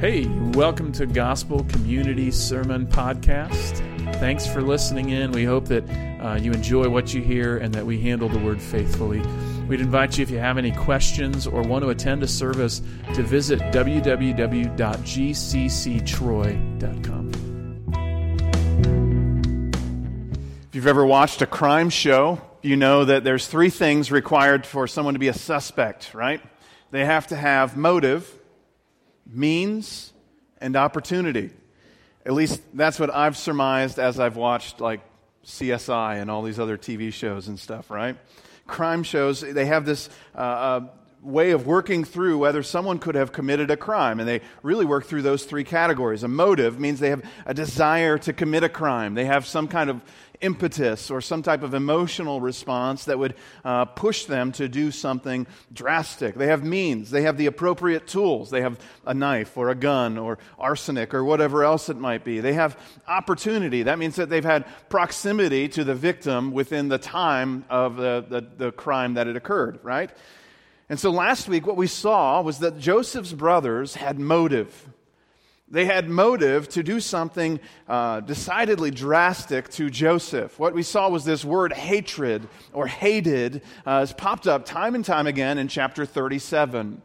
Hey, welcome to Gospel Community Sermon Podcast. Thanks for listening in. We hope that uh, you enjoy what you hear and that we handle the word faithfully. We'd invite you, if you have any questions or want to attend a service, to visit www.gcctroy.com. If you've ever watched a crime show, you know that there's three things required for someone to be a suspect, right? They have to have motive means and opportunity. At least that's what I've surmised as I've watched like CSI and all these other TV shows and stuff, right? Crime shows, they have this uh, uh, way of working through whether someone could have committed a crime. And they really work through those three categories. A motive means they have a desire to commit a crime, they have some kind of impetus or some type of emotional response that would uh, push them to do something drastic. They have means, they have the appropriate tools. They have a knife or a gun or arsenic or whatever else it might be. They have opportunity. That means that they've had proximity to the victim within the time of the, the, the crime that had occurred, right? And so last week, what we saw was that Joseph's brothers had motive. They had motive to do something uh, decidedly drastic to Joseph. What we saw was this word hatred or hated uh, has popped up time and time again in chapter 37.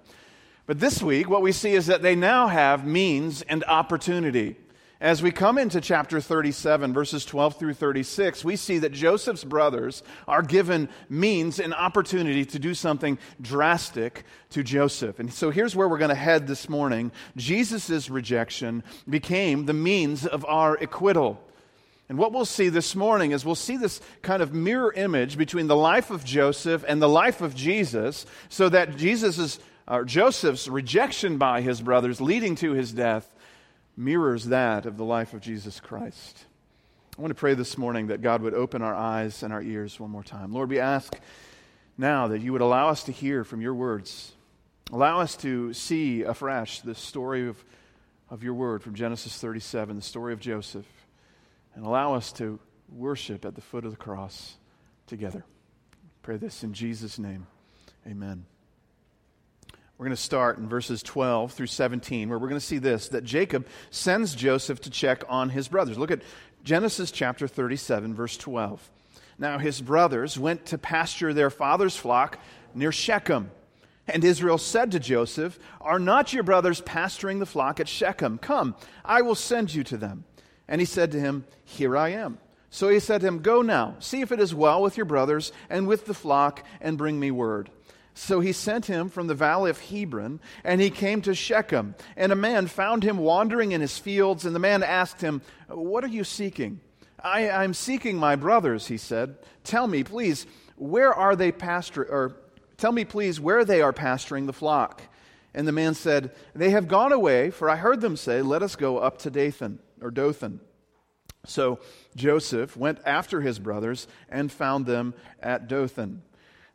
But this week, what we see is that they now have means and opportunity. As we come into chapter 37, verses 12 through 36, we see that Joseph's brothers are given means and opportunity to do something drastic to Joseph. And so here's where we're going to head this morning. Jesus' rejection became the means of our acquittal. And what we'll see this morning is we'll see this kind of mirror image between the life of Joseph and the life of Jesus, so that Jesus's or Joseph's rejection by his brothers leading to his death mirrors that of the life of Jesus Christ. I want to pray this morning that God would open our eyes and our ears one more time. Lord, we ask now that you would allow us to hear from your words. Allow us to see afresh the story of, of your word from Genesis 37, the story of Joseph, and allow us to worship at the foot of the cross together. Pray this in Jesus' name. Amen. We're going to start in verses 12 through 17, where we're going to see this that Jacob sends Joseph to check on his brothers. Look at Genesis chapter 37, verse 12. Now his brothers went to pasture their father's flock near Shechem. And Israel said to Joseph, Are not your brothers pasturing the flock at Shechem? Come, I will send you to them. And he said to him, Here I am. So he said to him, Go now, see if it is well with your brothers and with the flock, and bring me word. So he sent him from the valley of Hebron, and he came to Shechem. And a man found him wandering in his fields, and the man asked him, What are you seeking? I, am seeking my brothers, he said. Tell me, please, where are they pastor or tell me, please, where they are pasturing the flock. And the man said, They have gone away, for I heard them say, Let us go up to Dathan or Dothan. So Joseph went after his brothers and found them at Dothan.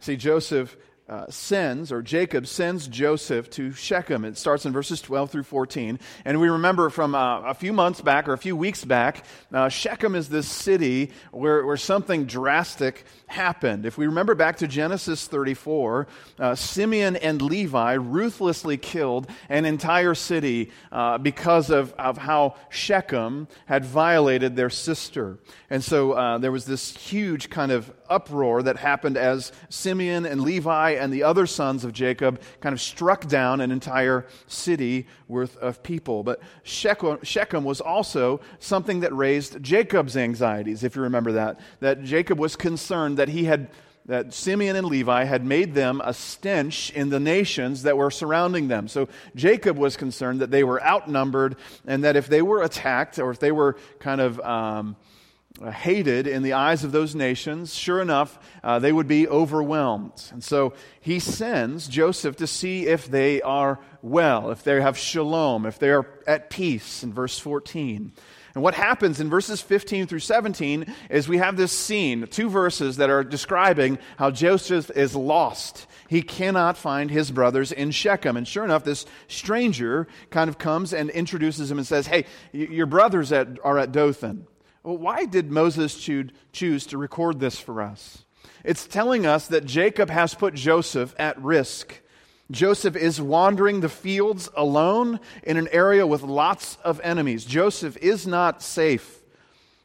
See, Joseph uh, sends, or Jacob sends Joseph to Shechem. It starts in verses 12 through 14. And we remember from uh, a few months back or a few weeks back, uh, Shechem is this city where, where something drastic happened. If we remember back to Genesis 34, uh, Simeon and Levi ruthlessly killed an entire city uh, because of, of how Shechem had violated their sister. And so uh, there was this huge kind of uproar that happened as Simeon and Levi and the other sons of Jacob kind of struck down an entire city worth of people. But Shechem was also something that raised Jacob's anxieties, if you remember that. That Jacob was concerned that he had that Simeon and Levi had made them a stench in the nations that were surrounding them. So Jacob was concerned that they were outnumbered and that if they were attacked or if they were kind of um, hated in the eyes of those nations, sure enough, uh, they would be overwhelmed. And so he sends Joseph to see if they are well, if they have shalom, if they are at peace, in verse 14. And what happens in verses 15 through 17 is we have this scene, two verses that are describing how Joseph is lost. He cannot find his brothers in Shechem. And sure enough, this stranger kind of comes and introduces him and says, Hey, your brothers at, are at Dothan. Well, why did Moses choose to record this for us? It's telling us that Jacob has put Joseph at risk. Joseph is wandering the fields alone in an area with lots of enemies. Joseph is not safe.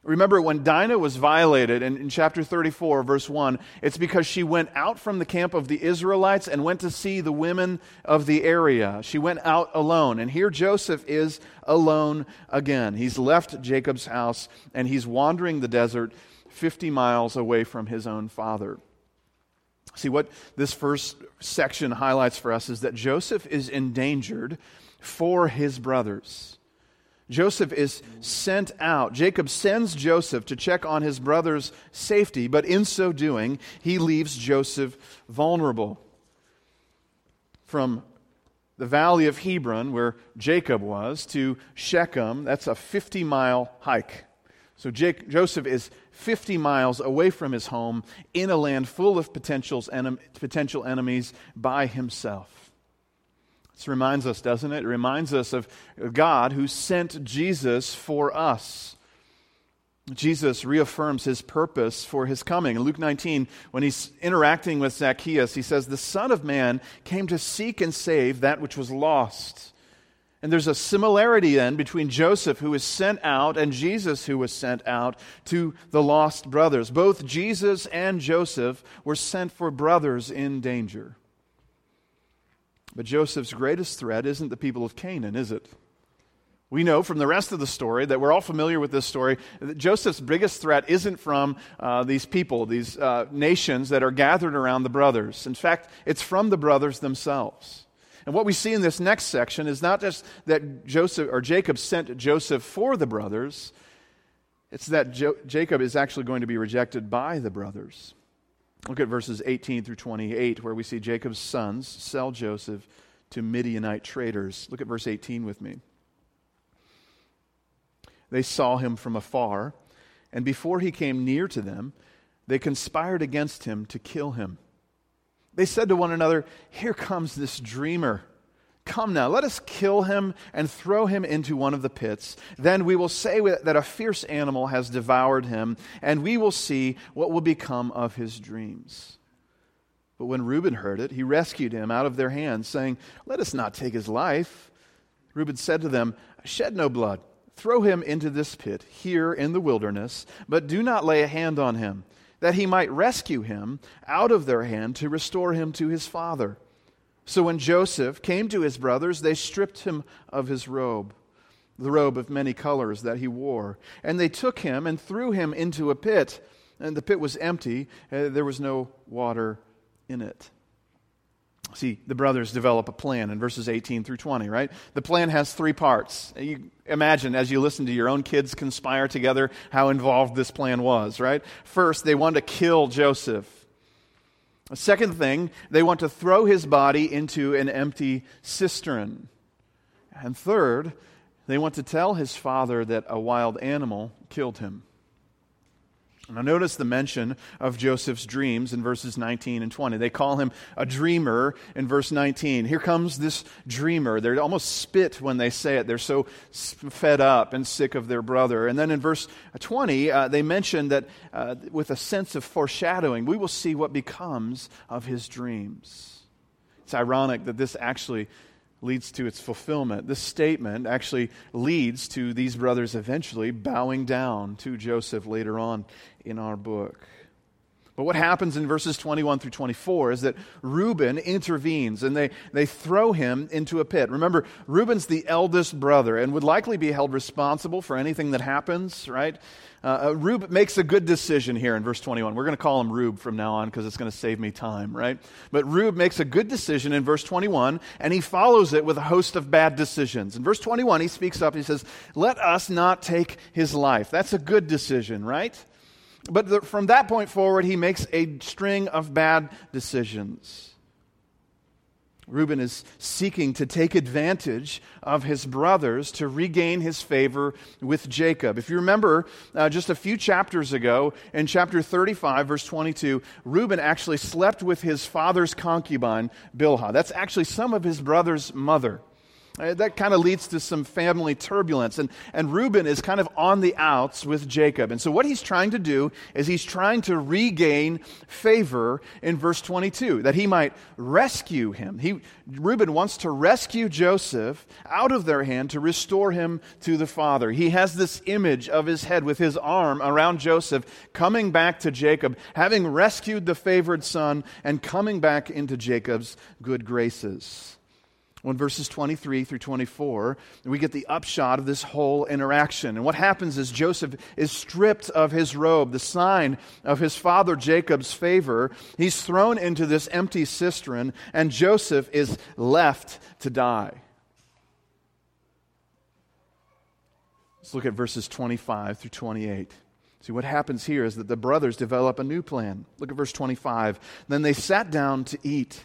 Remember, when Dinah was violated in, in, chapter 34, verse 1, it's because she went out from the camp of the Israelites and went to see the women of the area. She went out alone. And here Joseph is alone again. He's left Jacob's house and he's wandering the desert 50 miles away from his own father. See, what this first section highlights for us is that Joseph is endangered for his brothers. Joseph is sent out. Jacob sends Joseph to check on his brother's safety, but in so doing, he leaves Joseph vulnerable. From the valley of Hebron, where Jacob was, to Shechem, that's a 50 mile hike. So Jake, Joseph is 50 miles away from his home in a land full of potential enemies by himself. This reminds us, doesn't it? It reminds us of God who sent Jesus for us. Jesus reaffirms his purpose for his coming. In Luke 19, when he's interacting with Zacchaeus, he says, The Son of Man came to seek and save that which was lost. And there's a similarity then between Joseph, who was sent out, and Jesus, who was sent out to the lost brothers. Both Jesus and Joseph were sent for brothers in danger. But Joseph's greatest threat isn't the people of Canaan, is it? We know from the rest of the story that we're all familiar with this story that Joseph's biggest threat isn't from uh, these people, these uh, nations that are gathered around the brothers. In fact, it's from the brothers themselves. And what we see in this next section is not just that Joseph or Jacob sent Joseph for the brothers, it's that jo- Jacob is actually going to be rejected by the brothers. Look at verses 18 through 28, where we see Jacob's sons sell Joseph to Midianite traders. Look at verse 18 with me. They saw him from afar, and before he came near to them, they conspired against him to kill him. They said to one another, Here comes this dreamer. Come now, let us kill him and throw him into one of the pits. Then we will say that a fierce animal has devoured him, and we will see what will become of his dreams. But when Reuben heard it, he rescued him out of their hands, saying, Let us not take his life. Reuben said to them, Shed no blood. Throw him into this pit here in the wilderness, but do not lay a hand on him, that he might rescue him out of their hand to restore him to his father. So when Joseph came to his brothers, they stripped him of his robe, the robe of many colors that he wore. And they took him and threw him into a pit. And the pit was empty, uh, there was no water in it. See, the brothers develop a plan in verses 18 through 20, right? The plan has three parts. You imagine as you listen to your own kids conspire together how involved this plan was, right? First, they want to kill Joseph. A second thing, they want to throw his body into an empty cistern. And third, they want to tell his father that a wild animal killed him. Now, notice the mention of Joseph's dreams in verses 19 and 20. They call him a dreamer in verse 19. Here comes this dreamer. They're almost spit when they say it. They're so fed up and sick of their brother. And then in verse 20, uh, they mention that uh, with a sense of foreshadowing, we will see what becomes of his dreams. It's ironic that this actually leads to its fulfillment. This statement actually leads to these brothers eventually bowing down to Joseph later on in our book. But what happens in verses 21 through 24 is that Reuben intervenes and they, they throw him into a pit. Remember, Reuben's the eldest brother and would likely be held responsible for anything that happens, right? Uh, uh, Rube makes a good decision here in verse 21. We're going to call him Rube from now on because it's going to save me time, right? But Rube makes a good decision in verse 21 and he follows it with a host of bad decisions. In verse 21, he speaks up. He says, Let us not take his life. That's a good decision, right? But the, from that point forward, he makes a string of bad decisions. Reuben is seeking to take advantage of his brothers to regain his favor with Jacob. If you remember, uh, just a few chapters ago, in chapter 35, verse 22, Reuben actually slept with his father's concubine, Bilhah. That's actually some of his brother's mother. Uh, that kind of leads to some family turbulence. And, and Reuben is kind of on the outs with Jacob. And so, what he's trying to do is he's trying to regain favor in verse 22, that he might rescue him. He, Reuben wants to rescue Joseph out of their hand to restore him to the father. He has this image of his head with his arm around Joseph, coming back to Jacob, having rescued the favored son, and coming back into Jacob's good graces. In verses 23 through 24, we get the upshot of this whole interaction. And what happens is Joseph is stripped of his robe, the sign of his father Jacob's favor. He's thrown into this empty cistern, and Joseph is left to die. Let's look at verses 25 through 28. See, what happens here is that the brothers develop a new plan. Look at verse 25. Then they sat down to eat.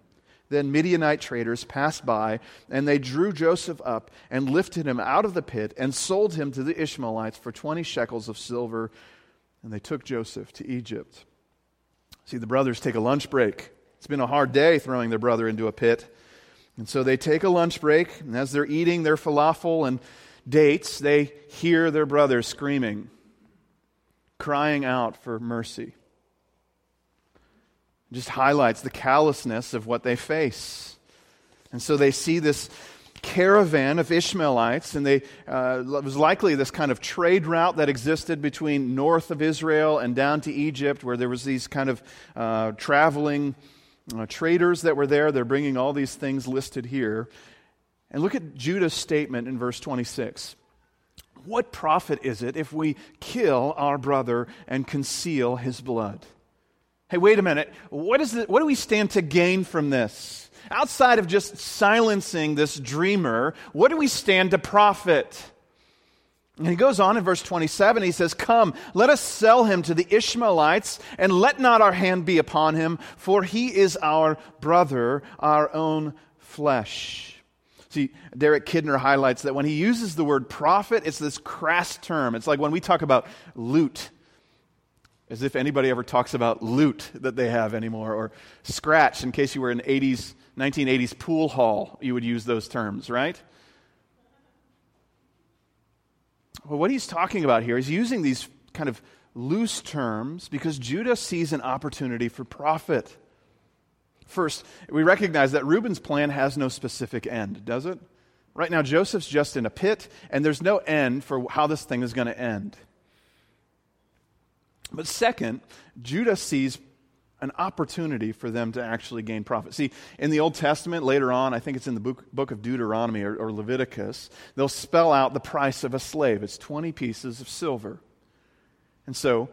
Then Midianite traders passed by, and they drew Joseph up and lifted him out of the pit and sold him to the Ishmaelites for 20 shekels of silver. And they took Joseph to Egypt. See, the brothers take a lunch break. It's been a hard day throwing their brother into a pit. And so they take a lunch break, and as they're eating their falafel and dates, they hear their brother screaming, crying out for mercy just highlights the callousness of what they face. And so they see this caravan of Ishmaelites, and they, uh, it was likely this kind of trade route that existed between north of Israel and down to Egypt, where there was these kind of uh, traveling uh, traders that were there. They're bringing all these things listed here. And look at Judah's statement in verse 26. What profit is it if we kill our brother and conceal his blood? Hey, wait a minute, what, is it, what do we stand to gain from this? Outside of just silencing this dreamer, what do we stand to profit? And he goes on in verse 27, he says, Come, let us sell him to the Ishmaelites, and let not our hand be upon him, for he is our brother, our own flesh. See, Derek Kidner highlights that when he uses the word profit, it's this crass term. It's like when we talk about loot as if anybody ever talks about loot that they have anymore, or scratch, in case you were in 80s, 1980s pool hall, you would use those terms, right? Well, what he's talking about here is using these kind of loose terms because Judah sees an opportunity for profit. First, we recognize that Reuben's plan has no specific end, does it? Right now, Joseph's just in a pit, and there's no end for how this thing is going to end. But second, Judah sees an opportunity for them to actually gain profit. See, in the Old Testament, later on, I think it's in the book, book of Deuteronomy or, or Leviticus, they'll spell out the price of a slave. It's 20 pieces of silver. And so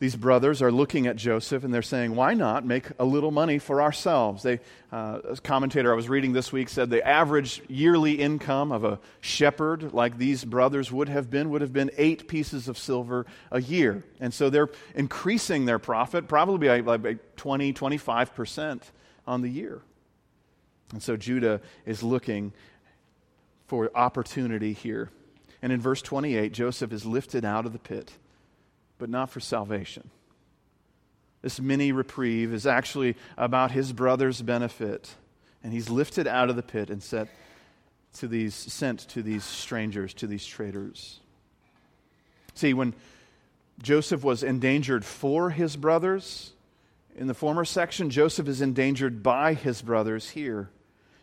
these brothers are looking at Joseph and they're saying, why not make a little money for ourselves? They, uh, a commentator I was reading this week said the average yearly income of a shepherd, like these brothers would have been, would have been eight pieces of silver a year. And so they're increasing their profit probably by, by 20, 25% on the year. And so Judah is looking for opportunity here. And in verse 28, Joseph is lifted out of the pit but not for salvation. This mini reprieve is actually about his brother's benefit. And he's lifted out of the pit and set to these, sent to these strangers, to these traitors. See, when Joseph was endangered for his brothers in the former section, Joseph is endangered by his brothers here.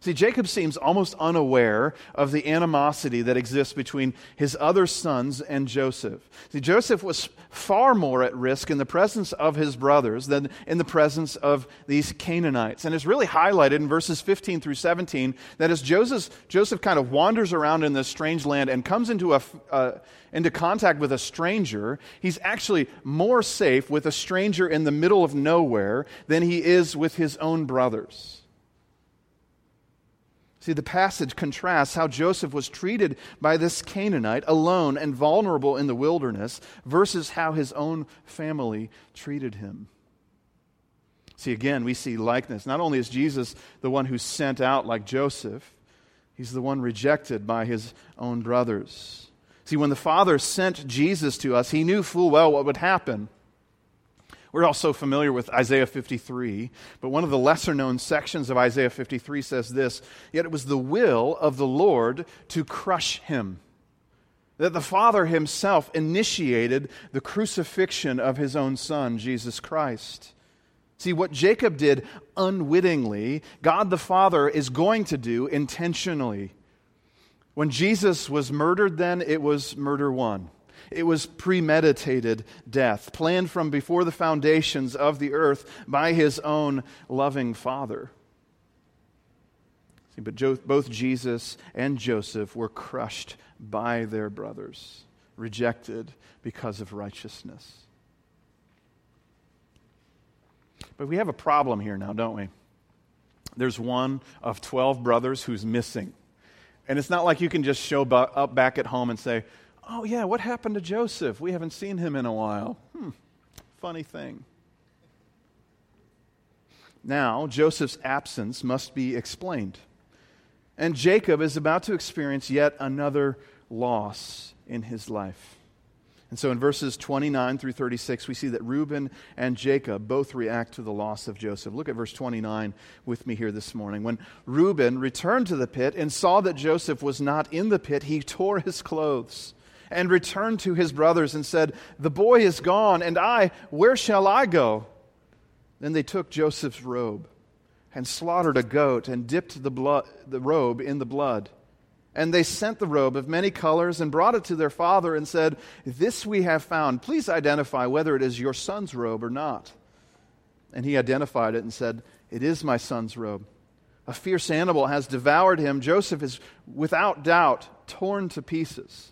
See, Jacob seems almost unaware of the animosity that exists between his other sons and Joseph. See, Joseph was far more at risk in the presence of his brothers than in the presence of these Canaanites. And it's really highlighted in verses 15 through 17 that as Joseph, Joseph kind of wanders around in this strange land and comes into, a, uh, into contact with a stranger, he's actually more safe with a stranger in the middle of nowhere than he is with his own brothers. See, the passage contrasts how Joseph was treated by this Canaanite, alone and vulnerable in the wilderness, versus how his own family treated him. See, again, we see likeness. Not only is Jesus the one who's sent out like Joseph, he's the one rejected by his own brothers. See, when the Father sent Jesus to us, he knew full well what would happen. We're also familiar with Isaiah 53, but one of the lesser known sections of Isaiah 53 says this Yet it was the will of the Lord to crush him. That the Father himself initiated the crucifixion of his own Son, Jesus Christ. See, what Jacob did unwittingly, God the Father is going to do intentionally. When Jesus was murdered, then it was murder one. It was premeditated death, planned from before the foundations of the earth by his own loving Father. See, but jo- both Jesus and Joseph were crushed by their brothers, rejected because of righteousness. But we have a problem here now, don't we? There's one of 12 brothers who's missing. And it's not like you can just show up back at home and say, Oh, yeah, what happened to Joseph? We haven't seen him in a while. Hmm, funny thing. Now, Joseph's absence must be explained. And Jacob is about to experience yet another loss in his life. And so in verses 29 through 36, we see that Reuben and Jacob both react to the loss of Joseph. Look at verse 29 with me here this morning. When Reuben returned to the pit and saw that Joseph was not in the pit, he tore his clothes and returned to his brothers and said, The boy is gone, and I, where shall I go? Then they took Joseph's robe and slaughtered a goat and dipped the, blood, the robe in the blood. And they sent the robe of many colors and brought it to their father and said, This we have found. Please identify whether it is your son's robe or not. And he identified it and said, It is my son's robe. A fierce animal has devoured him. Joseph is without doubt torn to pieces.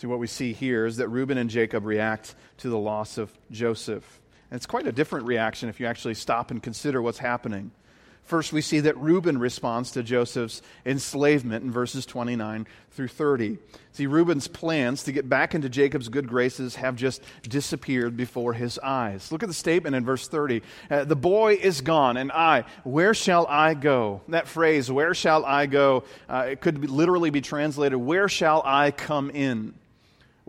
See, what we see here is that Reuben and Jacob react to the loss of Joseph. And it's quite a different reaction if you actually stop and consider what's happening. First, we see that Reuben responds to Joseph's enslavement in verses 29 through 30. See, Reuben's plans to get back into Jacob's good graces have just disappeared before his eyes. Look at the statement in verse 30. Uh, the boy is gone, and I, where shall I go? That phrase, where shall I go, uh, it could be, literally be translated, where shall I come in?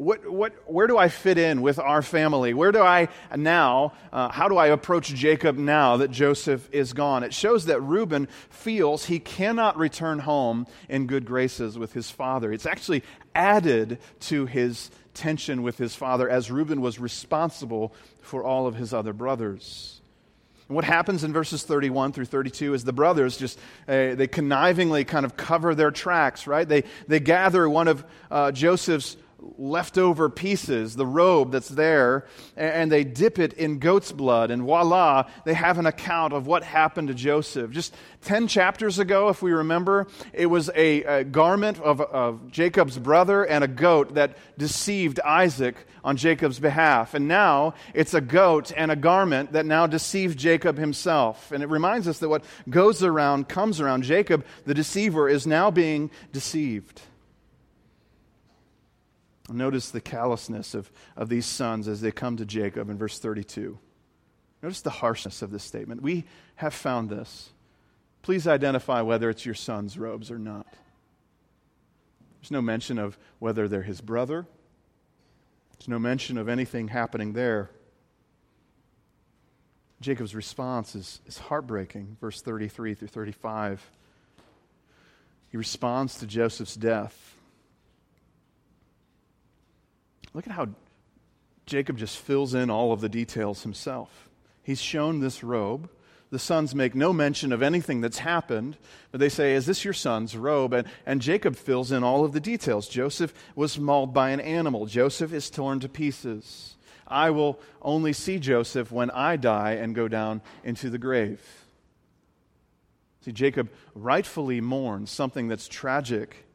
What, what, where do I fit in with our family? Where do I now, uh, how do I approach Jacob now that Joseph is gone? It shows that Reuben feels he cannot return home in good graces with his father. It's actually added to his tension with his father as Reuben was responsible for all of his other brothers. What happens in verses 31 through 32 is the brothers just, uh, they connivingly kind of cover their tracks, right? They, they gather one of uh, Joseph's leftover pieces, the robe that's there, and they dip it in goat's blood, and voila, they have an account of what happened to Joseph. Just 10 chapters ago, if we remember, it was a, a garment of, of Jacob's brother and a goat that deceived Isaac on Jacob's behalf. And now it's a goat and a garment that now deceived Jacob himself. And it reminds us that what goes around comes around. Jacob, the deceiver, is now being deceived. Notice the callousness of, of these sons as they come to Jacob in verse 32. Notice the harshness of this statement. We have found this. Please identify whether it's your son's robes or not. There's no mention of whether they're his brother. There's no mention of anything happening there. Jacob's response is, is heartbreaking. Verse 33 through 35. He responds to Joseph's death Look at how Jacob just fills in all of the details himself. He's shown this robe the sons make no mention of anything that's happened, but they say, Is this your son's robe? And, and Jacob fills in all of the details. Joseph was mauled by an animal, Joseph is torn to pieces. I will only see Joseph when I die and go down into the grave. See, Jacob rightfully mourns something that's tragic.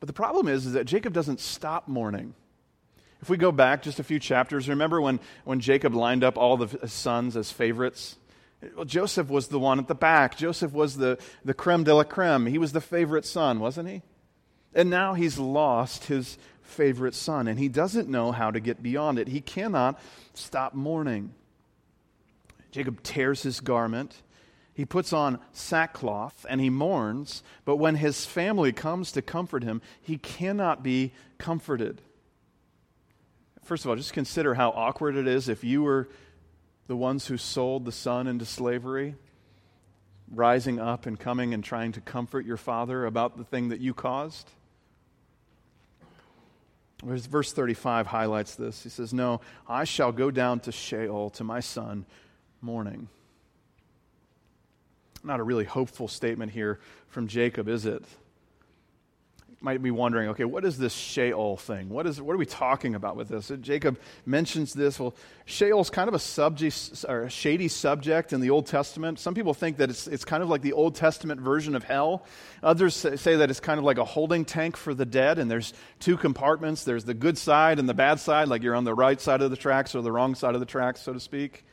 But the problem is, is that Jacob doesn't stop mourning. If we go back just a few chapters, remember when, when Jacob lined up all the sons as favorites? Well, Joseph was the one at the back. Joseph was the, the creme de la creme. He was the favorite son, wasn't he? And now he's lost his favorite son, and he doesn't know how to get beyond it. He cannot stop mourning. Jacob tears his garment. He puts on sackcloth and he mourns, but when his family comes to comfort him, he cannot be comforted. First of all, just consider how awkward it is if you were the ones who sold the son into slavery, rising up and coming and trying to comfort your father about the thing that you caused. Verse 35 highlights this. He says, No, I shall go down to Sheol to my son mourning. Not a really hopeful statement here from Jacob, is it? might be wondering, okay, what is this Sheol thing? What, is, what are we talking about with this? Jacob mentions this. Well, Sheol is kind of a, subject, or a shady subject in the Old Testament. Some people think that it's, it's kind of like the Old Testament version of hell. Others say that it's kind of like a holding tank for the dead, and there's two compartments. There's the good side and the bad side, like you're on the right side of the tracks or the wrong side of the tracks, so to speak.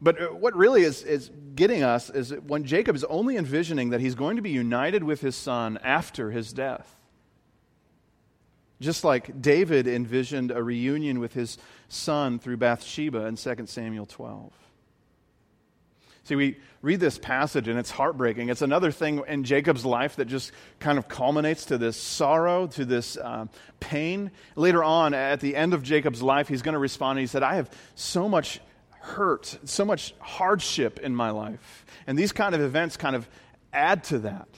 But uh, what really is, is getting us is when Jacob is only envisioning that he's going to be united with his son after his death. Just like David envisioned a reunion with his son through Bathsheba in 2 Samuel 12. See, we read this passage and it's heartbreaking. It's another thing in Jacob's life that just kind of culminates to this sorrow, to this uh, pain. Later on, at the end of Jacob's life, he's going to respond he said, I have so much hurt, so much hardship in my life. And these kind of events kind of add to that.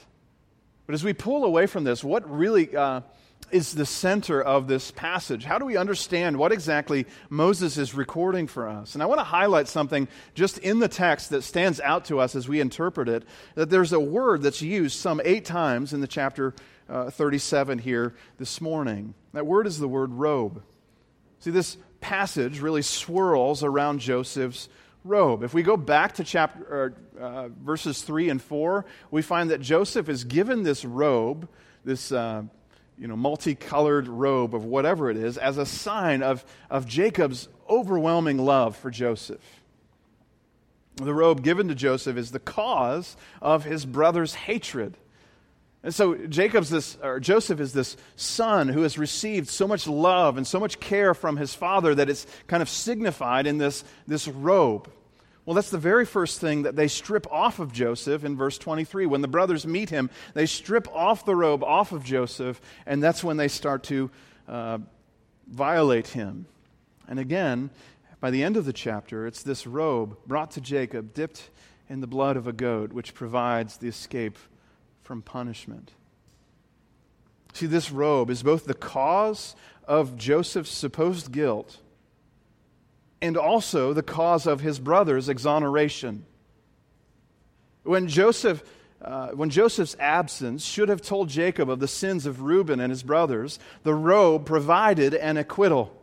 But as we pull away from this, what really. Uh, is the center of this passage. How do we understand what exactly Moses is recording for us? And I want to highlight something just in the text that stands out to us as we interpret it that there's a word that's used some eight times in the chapter uh, 37 here this morning. That word is the word robe. See, this passage really swirls around Joseph's robe. If we go back to chapter, uh, verses 3 and 4, we find that Joseph is given this robe, this. Uh, you know, multicolored robe of whatever it is as a sign of, of Jacob's overwhelming love for Joseph. The robe given to Joseph is the cause of his brother's hatred. And so Jacob's this, or Joseph is this son who has received so much love and so much care from his father that it's kind of signified in this, this robe. Well, that's the very first thing that they strip off of Joseph in verse 23. When the brothers meet him, they strip off the robe off of Joseph, and that's when they start to uh, violate him. And again, by the end of the chapter, it's this robe brought to Jacob, dipped in the blood of a goat, which provides the escape from punishment. See, this robe is both the cause of Joseph's supposed guilt and also the cause of his brother's exoneration. When Joseph uh, when Joseph's absence should have told Jacob of the sins of Reuben and his brothers, the robe provided an acquittal.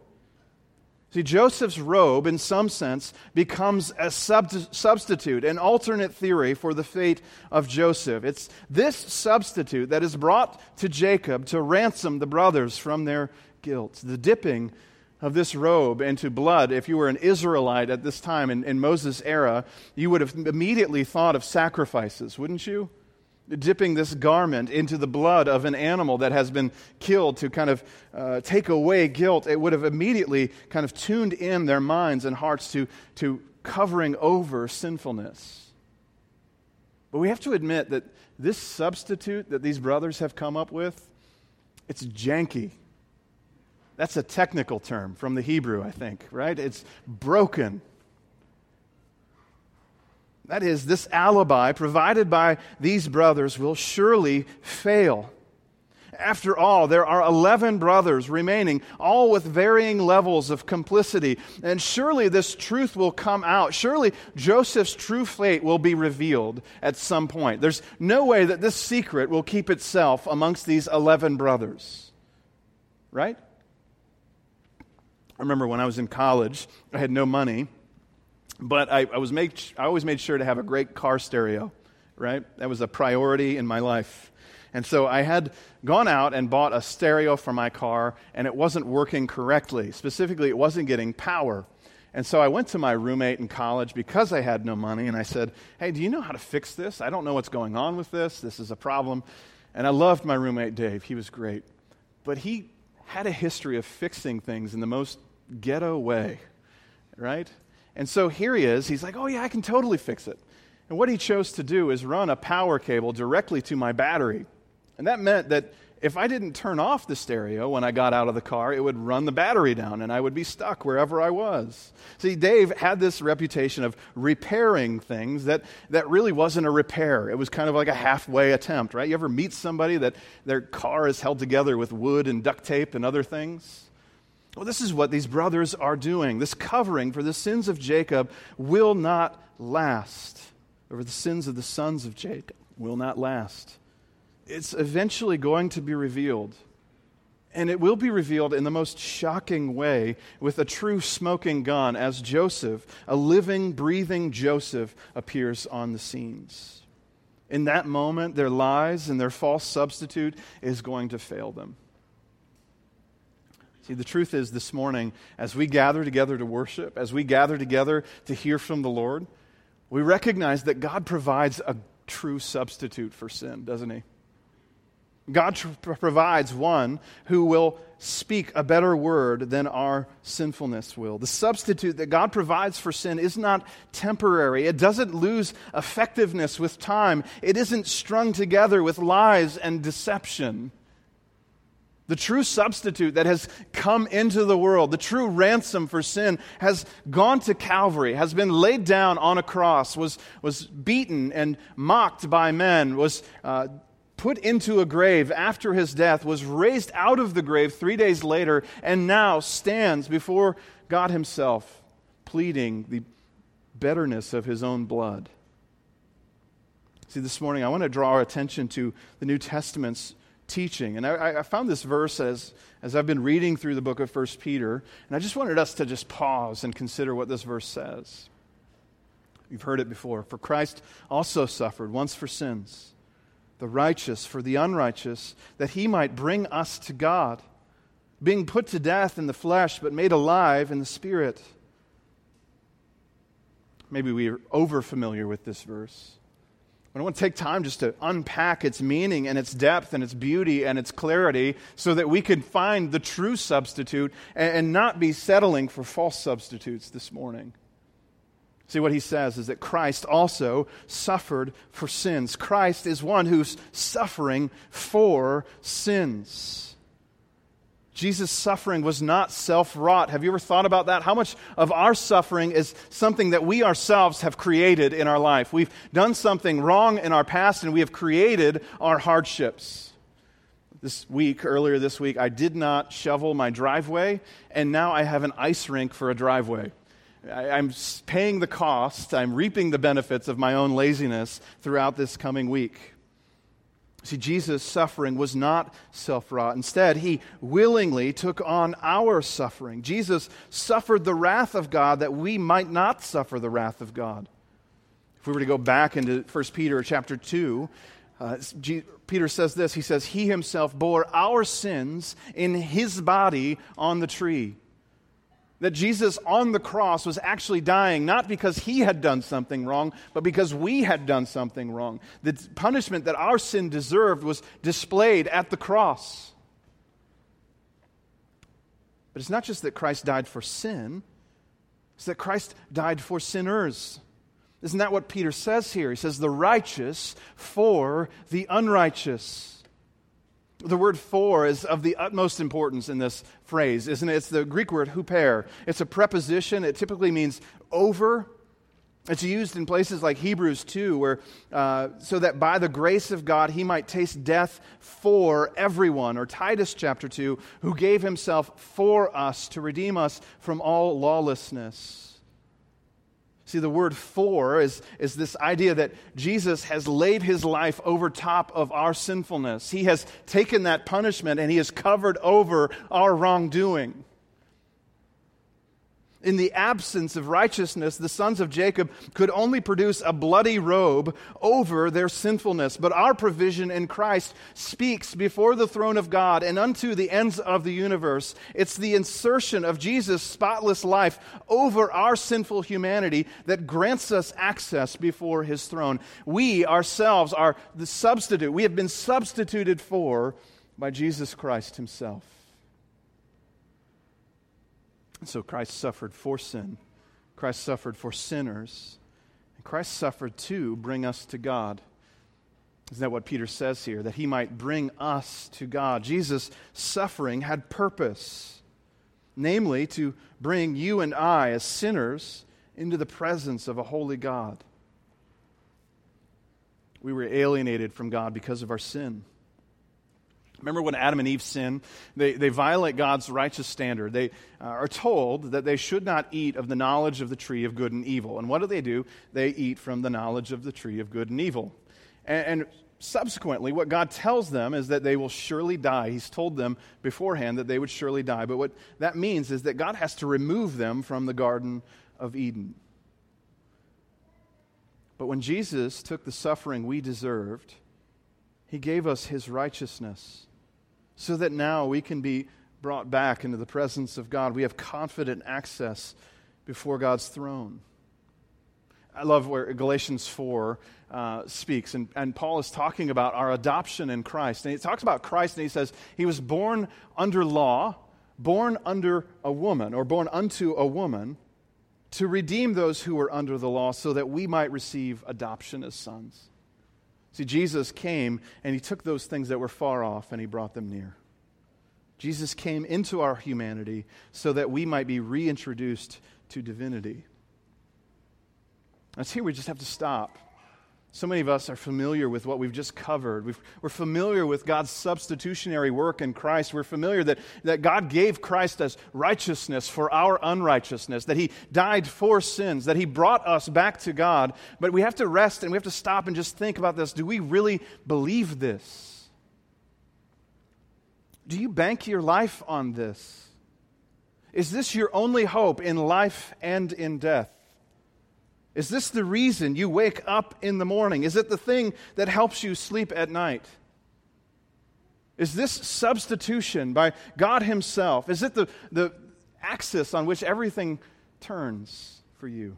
See, Joseph's robe, in some sense, becomes a sub- substitute, an alternate theory for the fate of Joseph. It's this substitute that is brought to Jacob to ransom the brothers from their guilt. The dipping of this robe into blood, if you were an Israelite at this time in, in Moses' era, you would have immediately thought of sacrifices, wouldn't you? Dipping this garment into the blood of an animal that has been killed to kind of uh, take away guilt, it would have immediately kind of tuned in their minds and hearts to, to covering over sinfulness. But we have to admit that this substitute that these brothers have come up with, it's janky. That's a technical term from the Hebrew, I think, right? It's broken. That is, this alibi provided by these brothers will surely fail. After all, there are 11 brothers remaining, all with varying levels of complicity. And surely this truth will come out. Surely Joseph's true fate will be revealed at some point. There's no way that this secret will keep itself amongst these 11 brothers. Right? I remember when I was in college, I had no money, but I, I was I always made sure to have a great car stereo, right? That was a priority in my life. And so I had gone out and bought a stereo for my car, and it wasn't working correctly. Specifically, it wasn't getting power. And so I went to my roommate in college because I had no money, and I said, Hey, do you know how to fix this? I don't know what's going on with this. This is a problem. And I loved my roommate, Dave. He was great. But he had a history of fixing things in the most ghetto way, right? And so here he is. He's like, oh, yeah, I can totally fix it. And what he chose to do is run a power cable directly to my battery. And that meant that if I didn't turn off the stereo when I got out of the car, it would run the battery down and I would be stuck wherever I was. See, Dave had this reputation of repairing things that, that really wasn't a repair. It was kind of like a halfway attempt, right? You ever meet somebody that their car is held together with wood and duct tape and other things? Well, this is what these brothers are doing. This covering for the sins of Jacob will not last. Over the sins of the sons of Jacob will not last it's eventually going to be revealed. And it will be revealed in the most shocking way with a true smoking gun as Joseph, a living, breathing Joseph, appears on the scenes. In that moment, their lies and their false substitute is going to fail them. See, the truth is this morning, as we gather together to worship, as we gather together to hear from the Lord, we recognize that God provides a true substitute for sin, doesn't He? God tr- provides one who will speak a better word than our sinfulness will. The substitute that God provides for sin is not temporary. It doesn't lose effectiveness with time. It isn't strung together with lies and deception. The true substitute that has come into the world, the true ransom for sin, has gone to Calvary, has been laid down on a cross, was, was beaten and mocked by men, was uh, put into a grave after his death, was raised out of the grave three days later, and now stands before God Himself, pleading the betterness of His own blood. See, this morning I want to draw our attention to the New Testament's teaching. And I, I, found this verse as, as I've been reading through the book of 1 Peter, and I just wanted us to just pause and consider what this verse says. You've heard it before. For Christ also suffered once for sins the righteous for the unrighteous, that he might bring us to God, being put to death in the flesh, but made alive in the spirit. Maybe we are over familiar with this verse. But I want to take time just to unpack its meaning and its depth and its beauty and its clarity so that we can find the true substitute and, not be settling for false substitutes this morning. See, what he says is that Christ also suffered for sins. Christ is one who's suffering for sins. Jesus' suffering was not self wrought. Have you ever thought about that? How much of our suffering is something that we ourselves have created in our life? We've done something wrong in our past and we have created our hardships. This week, earlier this week, I did not shovel my driveway, and now I have an ice rink for a driveway. I, am paying the cost, I'm reaping the benefits of my own laziness throughout this coming week. See, Jesus' suffering was not self wrought. Instead, he willingly took on our suffering. Jesus suffered the wrath of God that we might not suffer the wrath of God. If we were to go back into 1 Peter chapter 2, uh, G- Peter says this He says, He himself bore our sins in his body on the tree that Jesus on the cross was actually dying not because he had done something wrong, but because we had done something wrong. The punishment that our sin deserved was displayed at the cross. But it's not just that Christ died for sin, it's that Christ died for sinners. Isn't that what Peter says here? He says, the righteous for the unrighteous. The word for is of the utmost importance in this phrase, isn't it? It's the Greek word huper. It's a preposition. It typically means over It's used in places like Hebrews 2, where uh, so that by the grace of God he might taste death for everyone, or Titus chapter 2, who gave himself for us to redeem us from all lawlessness. See, the word for is, is this idea that Jesus has laid his life over top of our sinfulness. He has taken that punishment and he has covered over our wrongdoing in the absence of righteousness, the sons of Jacob could only produce a bloody robe over their sinfulness. But our provision in Christ speaks before the throne of God and unto the ends of the universe. It's the insertion of Jesus' spotless life over our sinful humanity that grants us access before his throne. We ourselves are the substitute. We have been substituted for by Jesus Christ himself. And so Christ suffered for sin. Christ suffered for sinners. And Christ suffered to bring us to God. Isn't that what Peter says here? That he might bring us to God. Jesus' suffering had purpose, namely, to bring you and I, as sinners, into the presence of a holy God. We were alienated from God because of our sin. Remember when Adam and Eve sin? They, they violate God's righteous standard. They uh, are told that they should not eat of the knowledge of the tree of good and evil. And what do they do? They eat from the knowledge of the tree of good and evil. And, and subsequently, what God tells them is that they will surely die. He's told them beforehand that they would surely die. But what that means is that God has to remove them from the Garden of Eden. But when Jesus took the suffering we deserved, he gave us his righteousness so that now we can be brought back into the presence of God. We have confident access before God's throne. I love where Galatians 4 uh, speaks, and, and Paul is talking about our adoption in Christ. And he talks about Christ, and he says, He was born under law, born under a woman, or born unto a woman, to redeem those who were under the law, so that we might receive adoption as sons. See, Jesus came and he took those things that were far off and he brought them near. Jesus came into our humanity so that we might be reintroduced to divinity. That's here we just have to stop. So many of us are familiar with what we've just covered. we are familiar with God's substitutionary work in Christ. We're familiar that, that God gave Christ as righteousness for our unrighteousness, that He died for sins, that He brought us back to God. But we have to rest and we have to stop and just think about this. Do we really believe this? Do you bank your life on this? Is this your only hope in life and in death? Is this the reason you wake up in the morning? Is it the thing that helps you sleep at night? Is this substitution by God Himself? Is it the, the axis on which everything turns for you?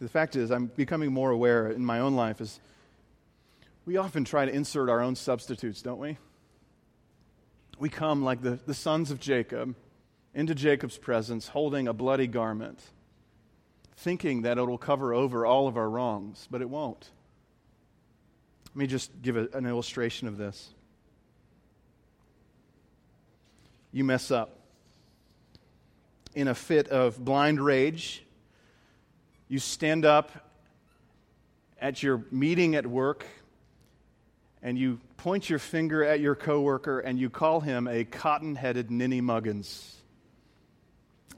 The fact is, I'm becoming more aware in my own life is we often try to insert our own substitutes, don't we? We come like the, the sons of Jacob into Jacob's presence holding a bloody garment, thinking that it'll cover over all of our wrongs, but it won't. Let me just give a, an illustration of this. You mess up. In a fit of blind rage, you stand up at your meeting at work and you point your finger at your coworker and you call him a cotton headed ninny muggins.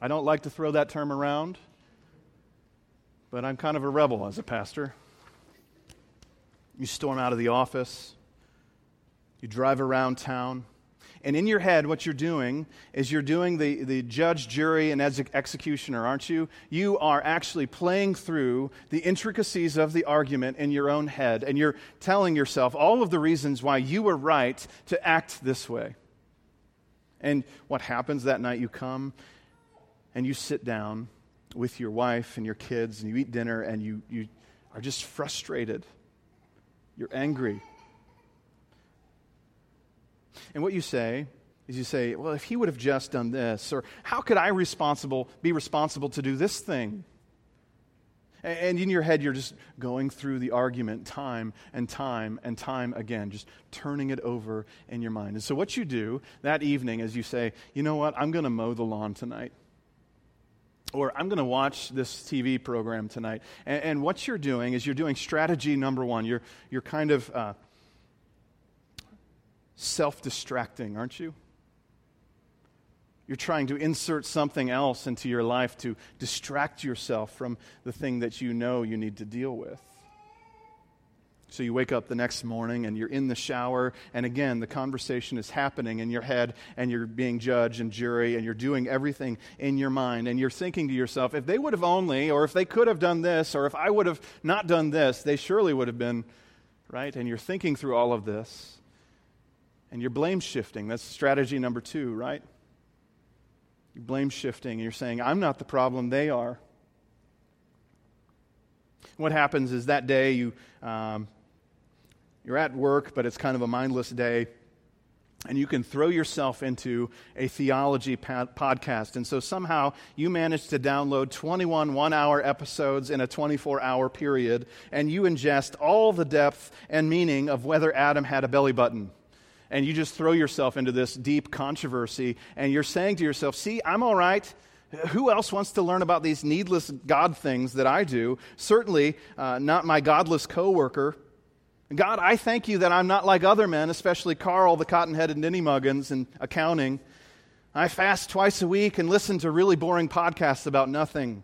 I don't like to throw that term around, but I'm kind of a rebel as a pastor. You storm out of the office, you drive around town, and in your head, what you're doing is you're doing the, the judge, jury, and executioner, aren't you? You are actually playing through the intricacies of the argument in your own head, and you're telling yourself all of the reasons why you were right to act this way. And what happens that night? You come and you sit down with your wife and your kids and you eat dinner and you, you are just frustrated. You're angry. And what you say is you say, well, if he would have just done this, or how could I responsible, be responsible to do this thing? And in your head, you're just going through the argument time and time and time again, just turning it over in your mind. And so, what you do that evening is you say, you know what, I'm going to mow the lawn tonight. Or I'm going to watch this TV program tonight. And, and, what you're doing is you're doing strategy number one. You're, you're kind of uh, self distracting, aren't you? You're trying to insert something else into your life to distract yourself from the thing that you know you need to deal with. So you wake up the next morning and you're in the shower, and again, the conversation is happening in your head, and you're being judge and jury, and you're doing everything in your mind, and you're thinking to yourself, if they would have only, or if they could have done this, or if I would have not done this, they surely would have been, right? And you're thinking through all of this, and you're blame shifting. That's strategy number two, right? You're blame shifting, and you're saying, I'm not the problem, they are. What happens is that day you, um, you're at work, but it's kind of a mindless day, and you can throw yourself into a theology podcast. And so somehow you manage to download 21 one hour episodes in a 24 hour period, and you ingest all the depth and meaning of whether Adam had a belly button and you just throw yourself into this deep controversy, and you're saying to yourself, See, I'm all right. Who else wants to learn about these needless God things that I do? Certainly uh, not my godless coworker. God, I thank you that I'm not like other men, especially Carl, the cotton headed ninny muggins in accounting. I fast twice a week and listen to really boring podcasts about nothing.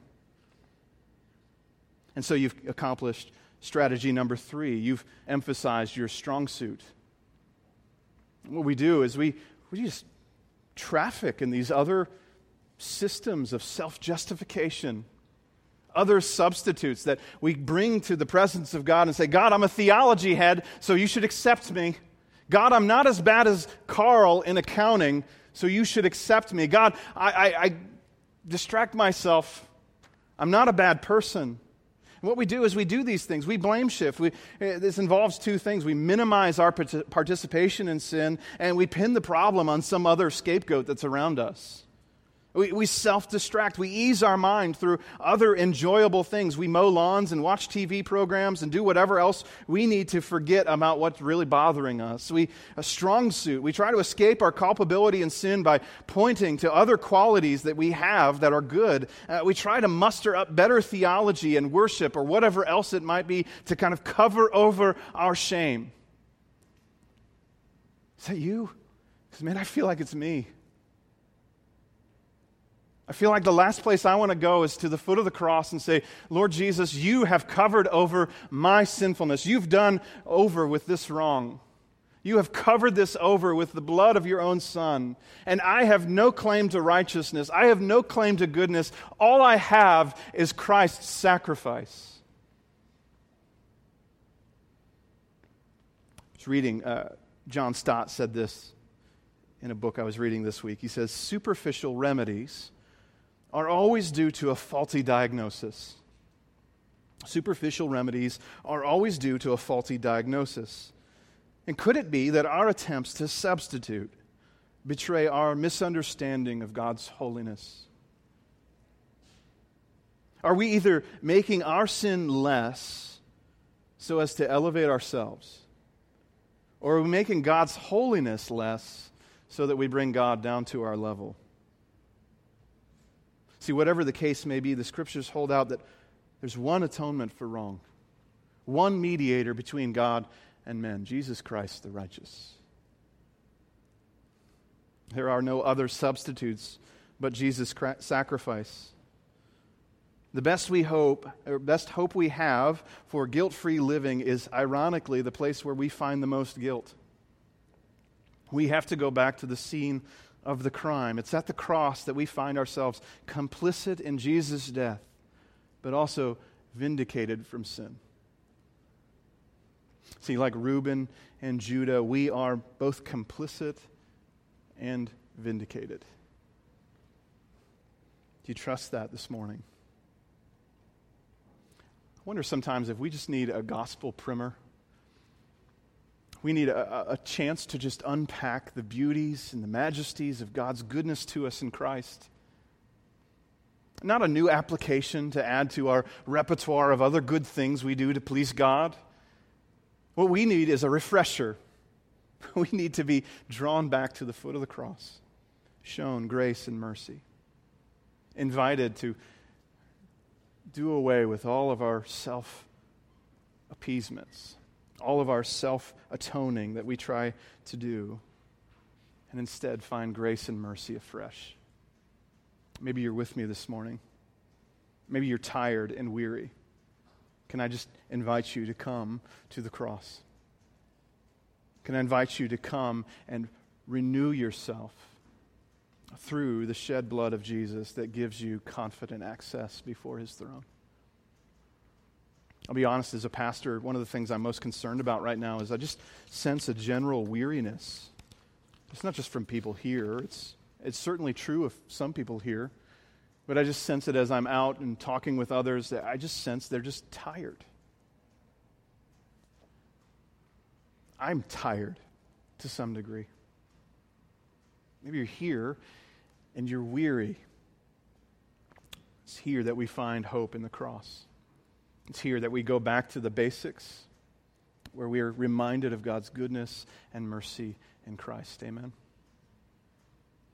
And so you've accomplished strategy number three. You've emphasized your strong suit. What we do is we, we just traffic in these other systems of self justification, other substitutes that we bring to the presence of God and say, God, I'm a theology head, so you should accept me. God, I'm not as bad as Carl in accounting, so you should accept me. God, I, I, I distract myself. I'm not a bad person what we do is we do these things. We blame shift. We, eh, this involves two things. We minimize our participation in sin, and we pin the problem on some other scapegoat that's around us. We, we self distract. We ease our mind through other enjoyable things. We mow lawns and watch TV programs and do whatever else we need to forget about what's really bothering us. We, a strong suit. We try to escape our culpability and sin by pointing to other qualities that we have that are good. Uh, we try to muster up better theology and worship or whatever else it might be to kind of cover over our shame. Is that you? Because, man, I feel like it's me. I feel like the last place I want to go is to the foot of the cross and say, Lord Jesus, you have covered over my sinfulness. You've done over with this wrong. You have covered this over with the blood of your own Son. And I have no claim to righteousness. I have no claim to goodness. All I have is Christ's sacrifice. I was reading, uh, John Stott said this in a book I was reading this week. He says, Superficial remedies are always due to a faulty diagnosis. Superficial remedies are always due to a faulty diagnosis. And could it be that our attempts to substitute betray our misunderstanding of God's holiness? Are we either making our sin less so as to elevate ourselves, or are we making God's holiness less so that we bring God down to our level? See, whatever the case may be, the scriptures hold out that there's one atonement for wrong, one mediator between God and men Jesus Christ the righteous. There are no other substitutes but Jesus' sacrifice. The best we hope, or best hope we have for guilt free living is ironically the place where we find the most guilt. We have to go back to the scene of the crime. It's at the cross that we find ourselves complicit in Jesus' death, but also vindicated from sin. See, like Reuben and Judah, we are both complicit and vindicated. Do you trust that this morning? I wonder sometimes if we just need a gospel primer we need a, a, chance to just unpack the beauties and the majesties of God's goodness to us in Christ. Not a new application to add to our repertoire of other good things we do to please God. What we need is a refresher. We need to be drawn back to the foot of the cross, shown grace and mercy. invited to do away with all of our self appeasements, all of our self atoning that we try to do, and instead find grace and mercy afresh. Maybe you're with me this morning. Maybe you're tired and weary. Can I just invite you to come to the cross? Can I invite you to come and renew yourself through the shed blood of Jesus that gives you confident access before his throne? I'll be honest, as a pastor, one of the things I'm most concerned about right now is I just sense a general weariness. It's not just from people here, it's, it's certainly true of some people here. But I just sense it as I'm out and talking with others that I just sense they're just tired. I'm tired to some degree. Maybe you're here and you're weary. It's here that we find hope in the cross. It's here that we go back to the basics, where we are reminded of God's goodness and mercy in Christ. Amen.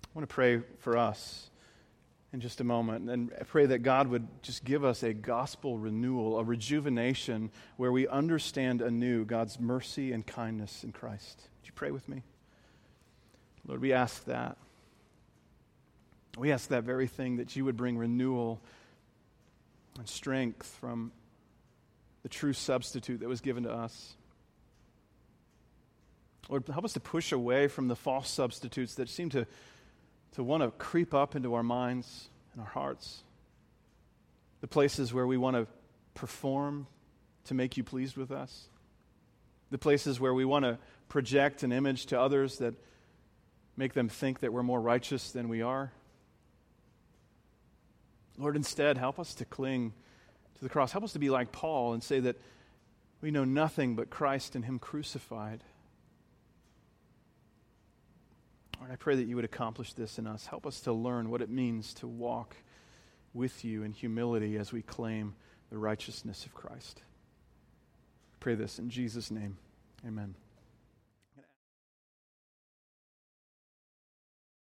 I want to pray for us in just a moment. And I pray that God would just give us a gospel renewal, a rejuvenation where we understand anew God's mercy and kindness in Christ. Would you pray with me? Lord, we ask that. We ask that very thing that you would bring renewal and strength from the true substitute that was given to us. Lord, help us to push away from the false substitutes that seem to to want to creep up into our minds and our hearts. The places where we want to perform to make you pleased with us. The places where we want to project an image to others that make them think that we're more righteous than we are. Lord, instead, help us to cling to the cross. Help us to be like Paul and say that we know nothing but Christ and Him crucified. Lord, I pray that you would accomplish this in us. Help us to learn what it means to walk with you in humility as we claim the righteousness of Christ. I pray this in Jesus' name. Amen.